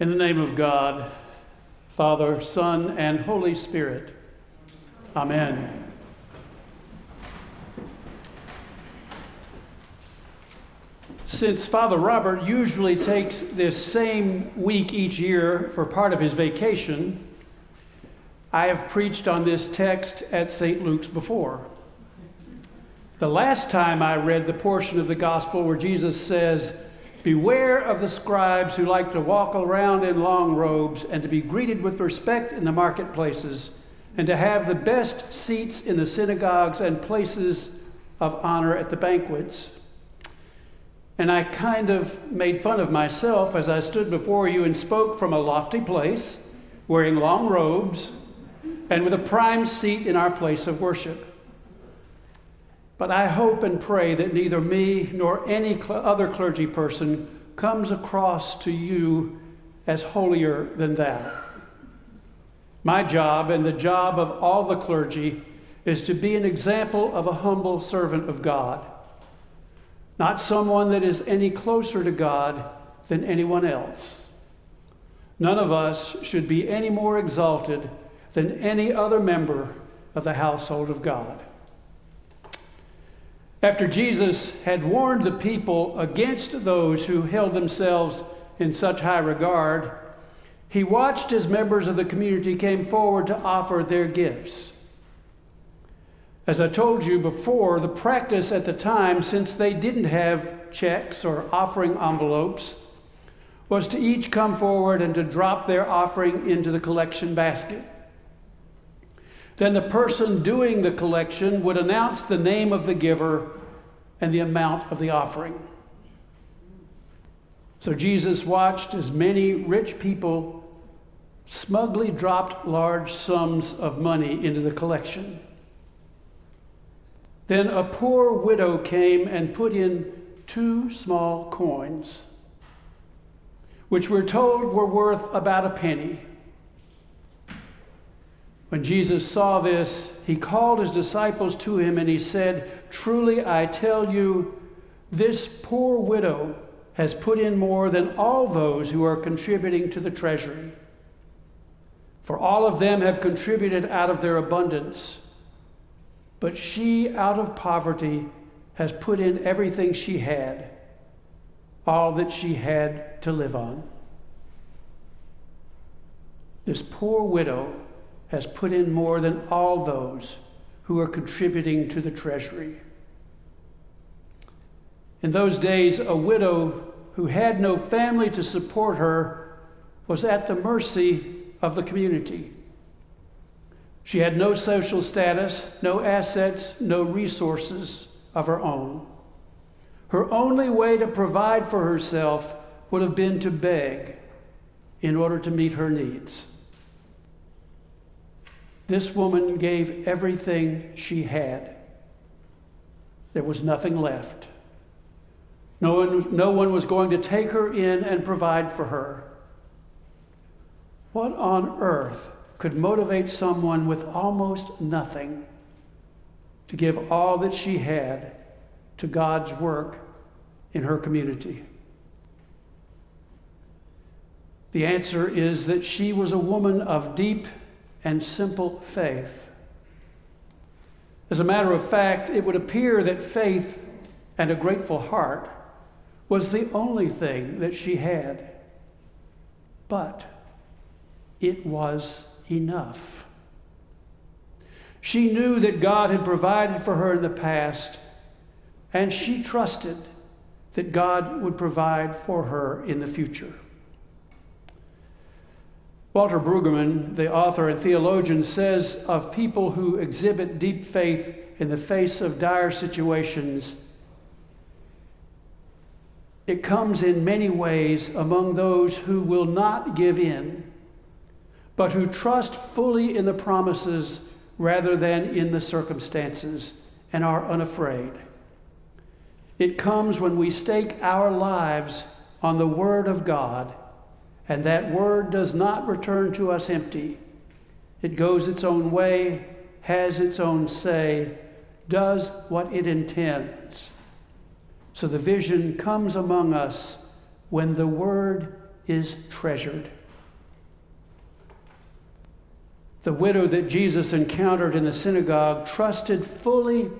In the name of God, Father, Son, and Holy Spirit. Amen. Since Father Robert usually takes this same week each year for part of his vacation, I have preached on this text at St. Luke's before. The last time I read the portion of the gospel where Jesus says, Beware of the scribes who like to walk around in long robes and to be greeted with respect in the marketplaces and to have the best seats in the synagogues and places of honor at the banquets. And I kind of made fun of myself as I stood before you and spoke from a lofty place, wearing long robes, and with a prime seat in our place of worship. But I hope and pray that neither me nor any cl- other clergy person comes across to you as holier than that. My job and the job of all the clergy is to be an example of a humble servant of God, not someone that is any closer to God than anyone else. None of us should be any more exalted than any other member of the household of God. After Jesus had warned the people against those who held themselves in such high regard, he watched as members of the community came forward to offer their gifts. As I told you before, the practice at the time, since they didn't have checks or offering envelopes, was to each come forward and to drop their offering into the collection basket. Then the person doing the collection would announce the name of the giver and the amount of the offering. So Jesus watched as many rich people smugly dropped large sums of money into the collection. Then a poor widow came and put in two small coins, which we're told were worth about a penny. When Jesus saw this, he called his disciples to him and he said, Truly I tell you, this poor widow has put in more than all those who are contributing to the treasury. For all of them have contributed out of their abundance, but she, out of poverty, has put in everything she had, all that she had to live on. This poor widow has put in more than all those who are contributing to the treasury. In those days, a widow who had no family to support her was at the mercy of the community. She had no social status, no assets, no resources of her own. Her only way to provide for herself would have been to beg in order to meet her needs. This woman gave everything she had. There was nothing left. No one, no one was going to take her in and provide for her. What on earth could motivate someone with almost nothing to give all that she had to God's work in her community? The answer is that she was a woman of deep and simple faith. As a matter of fact, it would appear that faith and a grateful heart was the only thing that she had. But it was enough. She knew that God had provided for her in the past, and she trusted that God would provide for her in the future. Walter Brueggemann, the author and theologian, says of people who exhibit deep faith in the face of dire situations, it comes in many ways among those who will not give in, but who trust fully in the promises rather than in the circumstances and are unafraid. It comes when we stake our lives on the Word of God and that word does not return to us empty. It goes its own way, has its own say, does what it intends. So the vision comes among us when the word is treasured. The widow that Jesus encountered in the synagogue trusted fully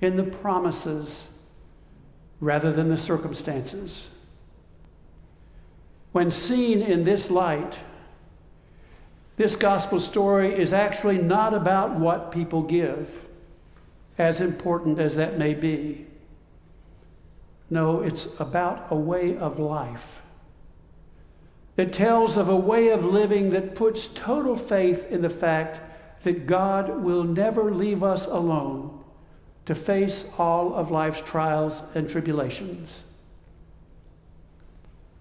in the promises rather than the circumstances. When seen in this light, this gospel story is actually not about what people give, as important as that may be. No, it's about a way of life. It tells of a way of living that puts total faith in the fact that God will never leave us alone to face all of life's trials and tribulations.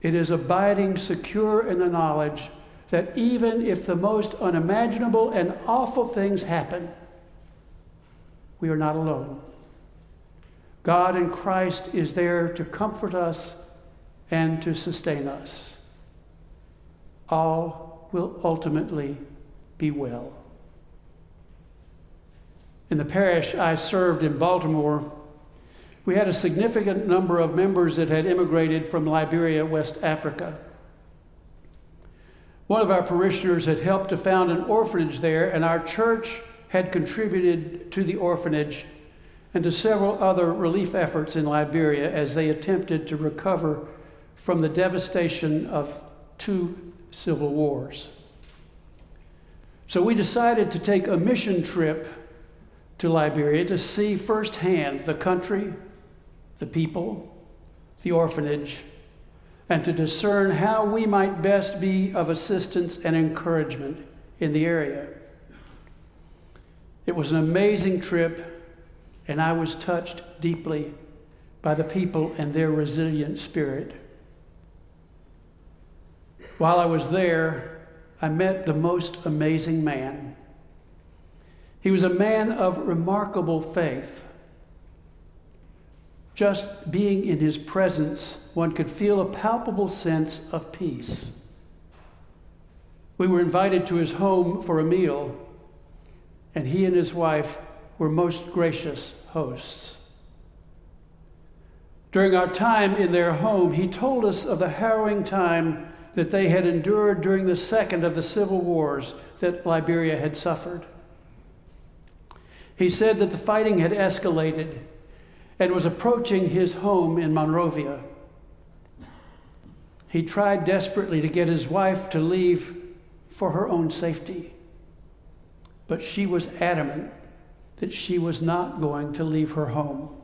It is abiding secure in the knowledge that even if the most unimaginable and awful things happen, we are not alone. God in Christ is there to comfort us and to sustain us. All will ultimately be well. In the parish I served in Baltimore, we had a significant number of members that had immigrated from Liberia, West Africa. One of our parishioners had helped to found an orphanage there, and our church had contributed to the orphanage and to several other relief efforts in Liberia as they attempted to recover from the devastation of two civil wars. So we decided to take a mission trip to Liberia to see firsthand the country, the people, the orphanage, and to discern how we might best be of assistance and encouragement in the area. It was an amazing trip, and I was touched deeply by the people and their resilient spirit. While I was there, I met the most amazing man. He was a man of remarkable faith. Just being in his presence, one could feel a palpable sense of peace. We were invited to his home for a meal, and he and his wife were most gracious hosts. During our time in their home, he told us of the harrowing time that they had endured during the second of the civil wars that Liberia had suffered. He said that the fighting had escalated and was approaching his home in Monrovia. He tried desperately to get his wife to leave for her own safety, but she was adamant that she was not going to leave her home.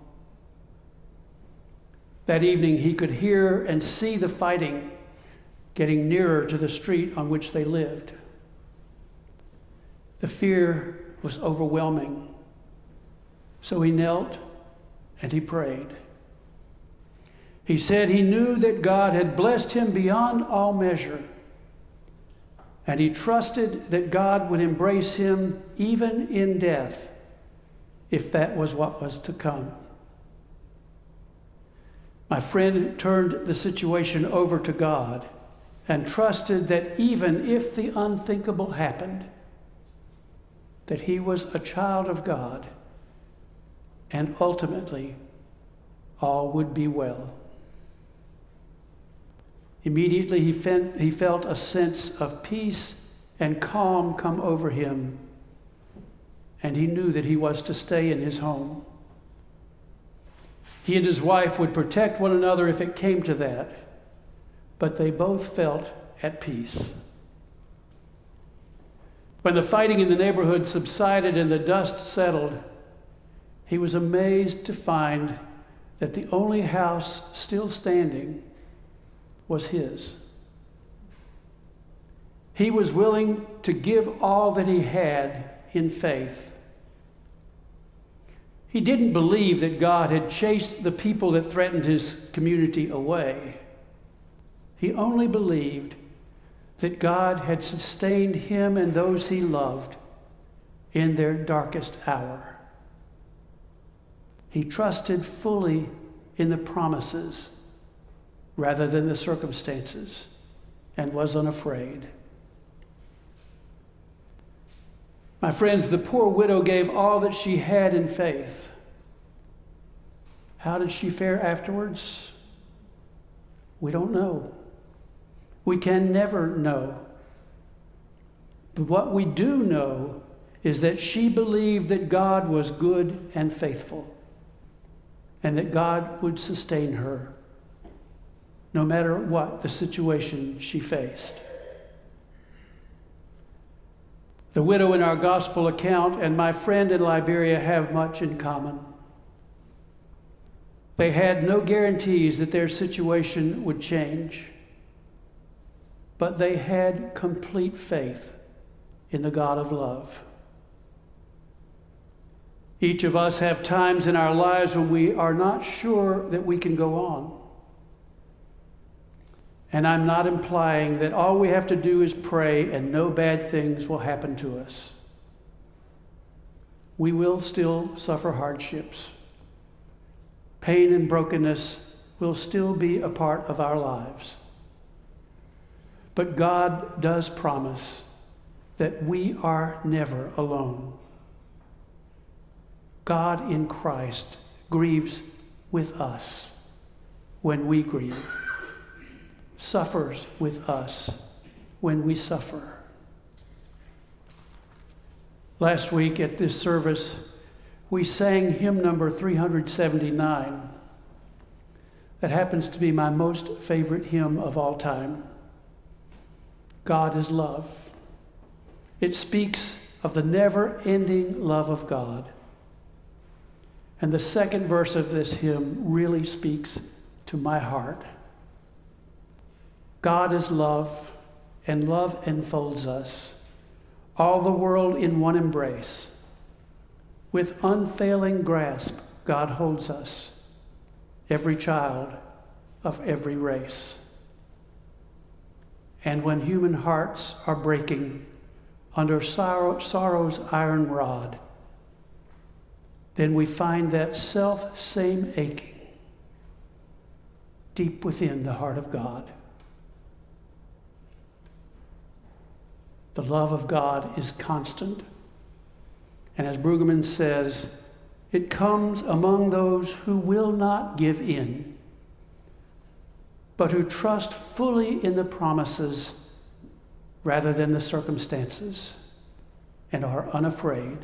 That evening, he could hear and see the fighting getting nearer to the street on which they lived. The fear was overwhelming. So he knelt and he prayed. He said he knew that God had blessed him beyond all measure, and he trusted that God would embrace him even in death if that was what was to come. My friend turned the situation over to God and trusted that even if the unthinkable happened, that he was a child of God and ultimately all would be well. Immediately he, felt, he felt a sense of peace and calm come over him, and he knew that he was to stay in his home. He and his wife would protect one another if it came to that, but they both felt at peace. When the fighting in the neighborhood subsided and the dust settled, he was amazed to find that the only house still standing was his. He was willing to give all that he had in faith. He didn't believe that God had chased the people that threatened his community away. He only believed that God had sustained him and those he loved in their darkest hour. He trusted fully in the promises rather than the circumstances and was unafraid. My friends, the poor widow gave all that she had in faith. How did she fare afterwards? We don't know. We can never know. But what we do know is that she believed that God was good and faithful and that God would sustain her no matter what the situation she faced. The widow in our gospel account and my friend in Liberia have much in common. They had no guarantees that their situation would change, but they had complete faith in the God of love. Each of us have times in our lives when we are not sure that we can go on. And I'm not implying that all we have to do is pray and no bad things will happen to us. We will still suffer hardships. Pain and brokenness will still be a part of our lives. But God does promise that we are never alone. God in Christ grieves with us when we grieve, suffers with us when we suffer. Last week at this service, we sang hymn number 379. That happens to be my most favorite hymn of all time. God is love. It speaks of the never ending love of God. And the second verse of this hymn really speaks to my heart. God is love, and love enfolds us, all the world in one embrace. With unfailing grasp, God holds us, every child of every race. And when human hearts are breaking under sorrow, sorrow's iron rod, then we find that self same aching deep within the heart of God. The love of God is constant. And as Brueggemann says, it comes among those who will not give in, but who trust fully in the promises rather than the circumstances and are unafraid.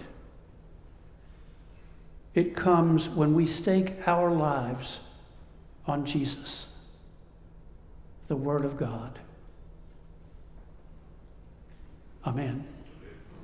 It comes when we stake our lives on Jesus, the Word of God. Amen.